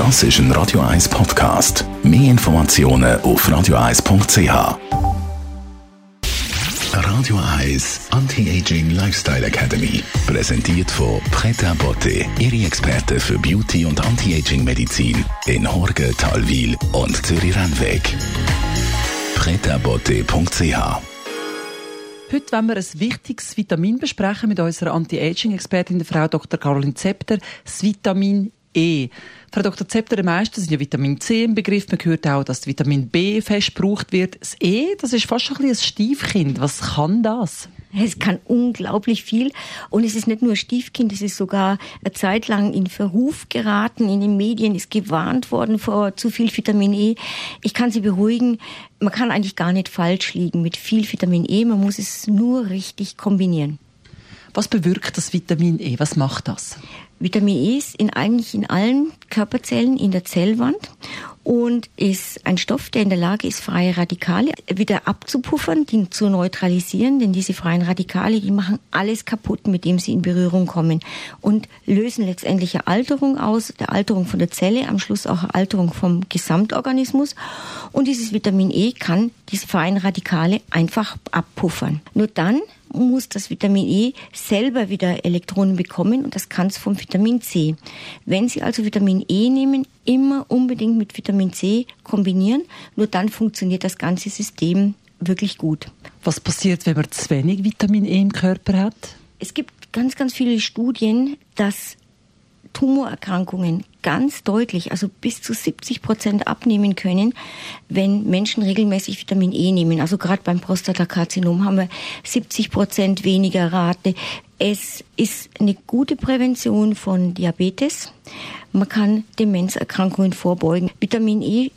Das ist ein Radio 1 Podcast. Mehr Informationen auf radio1.ch. Radio 1 Anti-Aging Lifestyle Academy. Präsentiert von Preta Botte, Ihre Experte für Beauty und Anti-Aging Medizin in Horge, Talwil und Zürich-Rennweg. pretabotte.ch Heute wollen wir ein wichtiges Vitamin besprechen mit unserer Anti-Aging-Expertin, Frau Dr. Caroline Zepter, das Vitamin E. Frau Dr. Zepter, die meisten sind ja Vitamin C im Begriff. Man hört auch, dass Vitamin B fest gebraucht wird. Das E, das ist fast schon ein, ein Stiefkind. Was kann das? Es kann unglaublich viel. Und es ist nicht nur Stiefkind, es ist sogar eine Zeit lang in Verruf geraten. In den Medien ist gewarnt worden vor zu viel Vitamin E. Ich kann Sie beruhigen. Man kann eigentlich gar nicht falsch liegen mit viel Vitamin E. Man muss es nur richtig kombinieren. Was bewirkt das Vitamin E? Was macht das? Vitamin E ist in, eigentlich in allen Körperzellen in der Zellwand und ist ein Stoff, der in der Lage ist, freie Radikale wieder abzupuffern, die zu neutralisieren, denn diese freien Radikale, die machen alles kaputt, mit dem sie in Berührung kommen und lösen letztendlich eine Alterung aus, der Alterung von der Zelle, am Schluss auch eine Alterung vom Gesamtorganismus und dieses Vitamin E kann diese freien Radikale einfach abpuffern. Nur dann muss das Vitamin E selber wieder Elektronen bekommen und das kann es vom Vitamin C. Wenn Sie also Vitamin E nehmen, immer unbedingt mit Vitamin C kombinieren, nur dann funktioniert das ganze System wirklich gut. Was passiert, wenn man zu wenig Vitamin E im Körper hat? Es gibt ganz, ganz viele Studien, dass Tumorerkrankungen ganz deutlich, also bis zu 70 Prozent abnehmen können, wenn Menschen regelmäßig Vitamin E nehmen. Also gerade beim Prostatakarzinom haben wir 70 Prozent weniger Rate. Es ist eine gute Prävention von Diabetes. Man kann Demenzerkrankungen vorbeugen. Vitamin E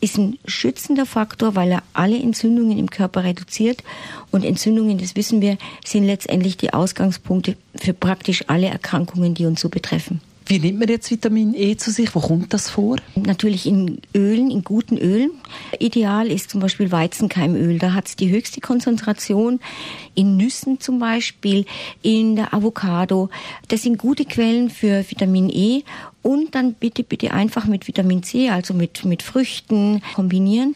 ist ein schützender Faktor, weil er alle Entzündungen im Körper reduziert. Und Entzündungen, das wissen wir, sind letztendlich die Ausgangspunkte für praktisch alle Erkrankungen, die uns so betreffen. Wie nimmt man jetzt Vitamin E zu sich? Wo kommt das vor? Natürlich in Ölen, in guten Ölen. Ideal ist zum Beispiel Weizenkeimöl. Da hat es die höchste Konzentration. In Nüssen zum Beispiel, in der Avocado. Das sind gute Quellen für Vitamin E. Und dann bitte, bitte einfach mit Vitamin C, also mit, mit Früchten kombinieren.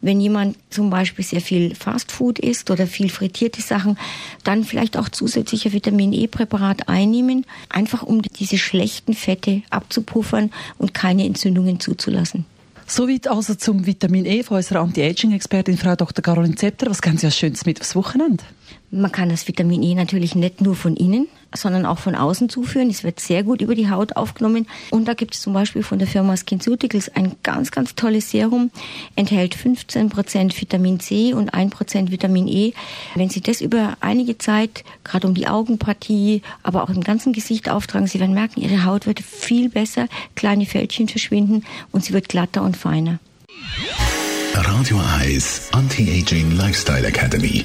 Wenn jemand zum Beispiel sehr viel Fastfood isst oder viel frittierte Sachen, dann vielleicht auch zusätzliche Vitamin E-Präparat einnehmen, einfach um diese schlechten Fette abzupuffern und keine Entzündungen zuzulassen. Soweit also zum Vitamin E von unserer Anti-Aging-Expertin Frau Dr. Caroline Zepter. Was kennen Sie als Schönes mit aufs Wochenende? Man kann das Vitamin E natürlich nicht nur von innen, sondern auch von außen zuführen. Es wird sehr gut über die Haut aufgenommen. Und da gibt es zum Beispiel von der Firma SkinCeuticals ein ganz, ganz tolles Serum, enthält 15% Vitamin C und 1% Vitamin E. Wenn Sie das über einige Zeit, gerade um die Augenpartie, aber auch im ganzen Gesicht auftragen, Sie werden merken, Ihre Haut wird viel besser, kleine Fältchen verschwinden und sie wird glatter und feiner. Radio Eyes Anti-Aging Lifestyle Academy.